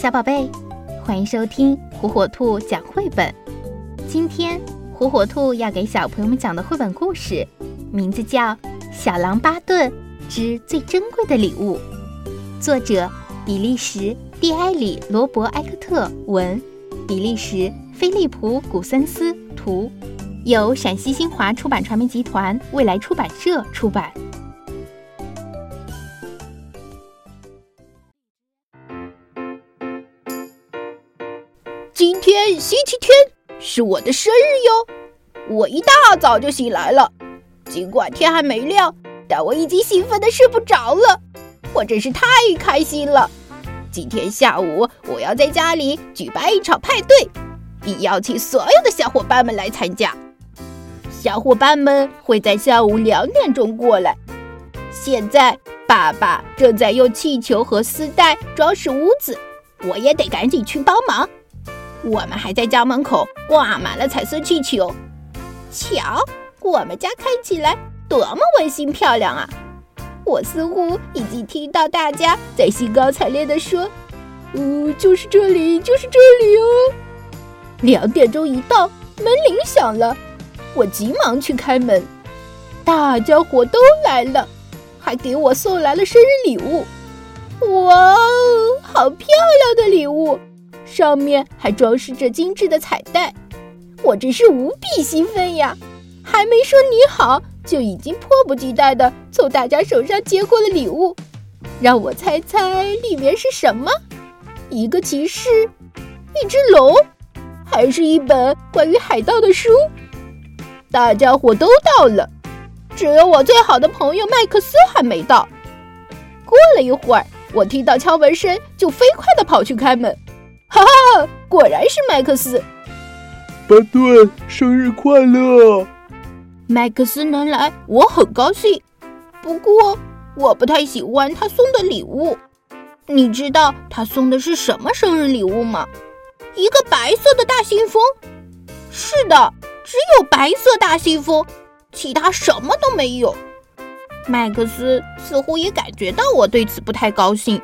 小宝贝，欢迎收听火火兔讲绘本。今天火火兔要给小朋友们讲的绘本故事，名字叫《小狼巴顿之最珍贵的礼物》，作者比利时蒂埃里·罗伯埃克特文，比利时菲利普·古森斯图，由陕西新华出版传媒集团未来出版社出版。星期天是我的生日哟！我一大早就醒来了，尽管天还没亮，但我已经兴奋的睡不着了。我真是太开心了！今天下午我要在家里举办一场派对，并邀请所有的小伙伴们来参加。小伙伴们会在下午两点钟过来。现在爸爸正在用气球和丝带装饰屋子，我也得赶紧去帮忙。我们还在家门口挂满了彩色气球，瞧，我们家看起来多么温馨漂亮啊！我似乎已经听到大家在兴高采烈地说：“嗯，就是这里，就是这里哦！”两点钟一到，门铃响了，我急忙去开门，大家伙都来了，还给我送来了生日礼物。哇哦，好漂亮的礼物！上面还装饰着精致的彩带，我真是无比兴奋呀！还没说你好，就已经迫不及待地从大家手上接过了礼物。让我猜猜里面是什么？一个骑士，一只龙，还是一本关于海盗的书？大家伙都到了，只有我最好的朋友麦克斯还没到。过了一会儿，我听到敲门声，就飞快地跑去开门。哈哈，果然是麦克斯！巴顿，生日快乐！麦克斯能来，我很高兴。不过，我不太喜欢他送的礼物。你知道他送的是什么生日礼物吗？一个白色的大信封。是的，只有白色大信封，其他什么都没有。麦克斯似乎也感觉到我对此不太高兴。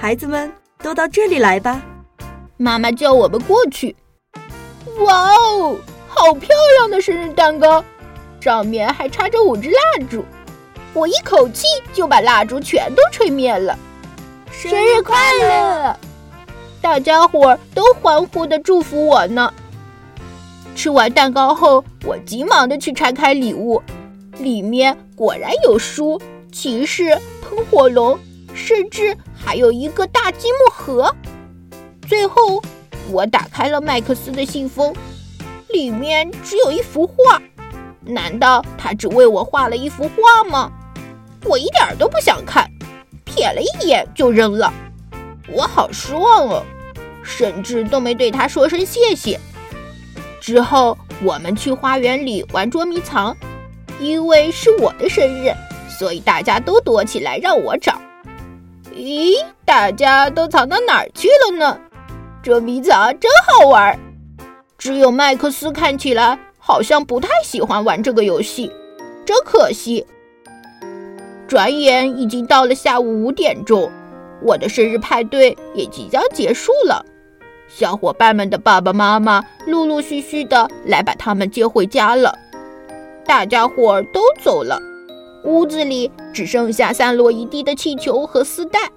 孩子们，都到这里来吧。妈妈叫我们过去。哇哦，好漂亮的生日蛋糕，上面还插着五支蜡烛。我一口气就把蜡烛全都吹灭了。生日快乐！大家伙儿都欢呼的祝福我呢。吃完蛋糕后，我急忙的去拆开礼物，里面果然有书、骑士、喷火龙，甚至还有一个大积木盒。最后，我打开了麦克斯的信封，里面只有一幅画。难道他只为我画了一幅画吗？我一点都不想看，瞥了一眼就扔了。我好失望哦，甚至都没对他说声谢谢。之后，我们去花园里玩捉迷藏，因为是我的生日，所以大家都躲起来让我找。咦，大家都藏到哪儿去了呢？捉迷藏真好玩，只有麦克斯看起来好像不太喜欢玩这个游戏，真可惜。转眼已经到了下午五点钟，我的生日派对也即将结束了。小伙伴们的爸爸妈妈陆陆续续的来把他们接回家了，大家伙儿都走了，屋子里只剩下散落一地的气球和丝带。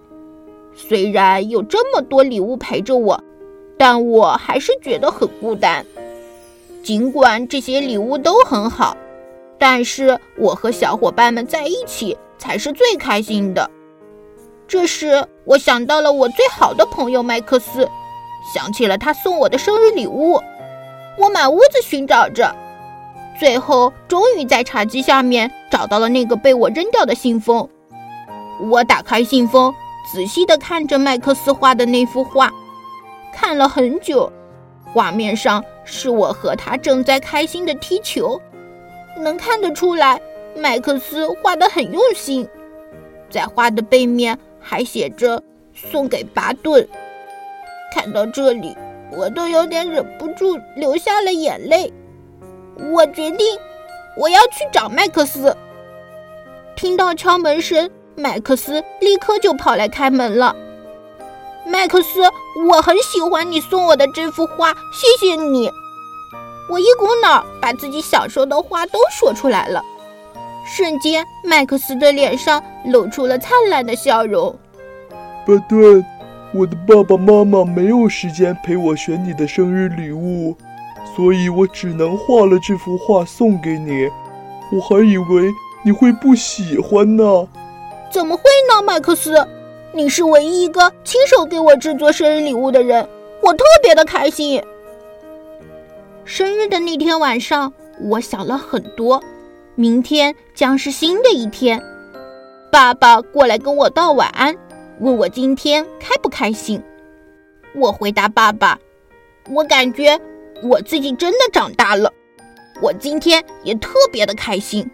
虽然有这么多礼物陪着我。但我还是觉得很孤单。尽管这些礼物都很好，但是我和小伙伴们在一起才是最开心的。这时，我想到了我最好的朋友麦克斯，想起了他送我的生日礼物。我满屋子寻找着，最后终于在茶几下面找到了那个被我扔掉的信封。我打开信封，仔细地看着麦克斯画的那幅画。看了很久，画面上是我和他正在开心的踢球，能看得出来，麦克斯画的很用心。在画的背面还写着“送给巴顿”。看到这里，我都有点忍不住流下了眼泪。我决定，我要去找麦克斯。听到敲门声，麦克斯立刻就跑来开门了。麦克斯，我很喜欢你送我的这幅画，谢谢你。我一股脑把自己想说的话都说出来了，瞬间，麦克斯的脸上露出了灿烂的笑容。巴顿，我的爸爸妈妈没有时间陪我选你的生日礼物，所以我只能画了这幅画送给你。我还以为你会不喜欢呢。怎么会呢，麦克斯？你是唯一一个亲手给我制作生日礼物的人，我特别的开心。生日的那天晚上，我想了很多。明天将是新的一天，爸爸过来跟我道晚安，问我今天开不开心。我回答爸爸：“我感觉我自己真的长大了。我今天也特别的开心，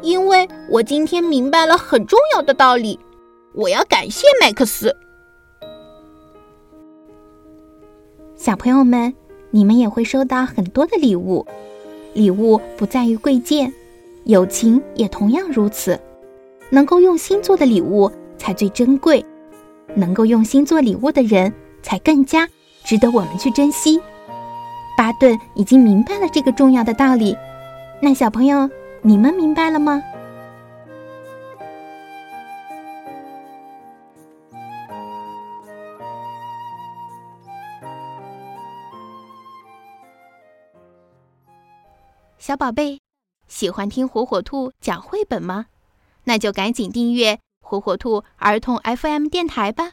因为我今天明白了很重要的道理。我要感谢麦克斯。”小朋友们。你们也会收到很多的礼物，礼物不在于贵贱，友情也同样如此。能够用心做的礼物才最珍贵，能够用心做礼物的人才更加值得我们去珍惜。巴顿已经明白了这个重要的道理，那小朋友，你们明白了吗？小宝贝，喜欢听火火兔讲绘本吗？那就赶紧订阅火火兔儿童 FM 电台吧。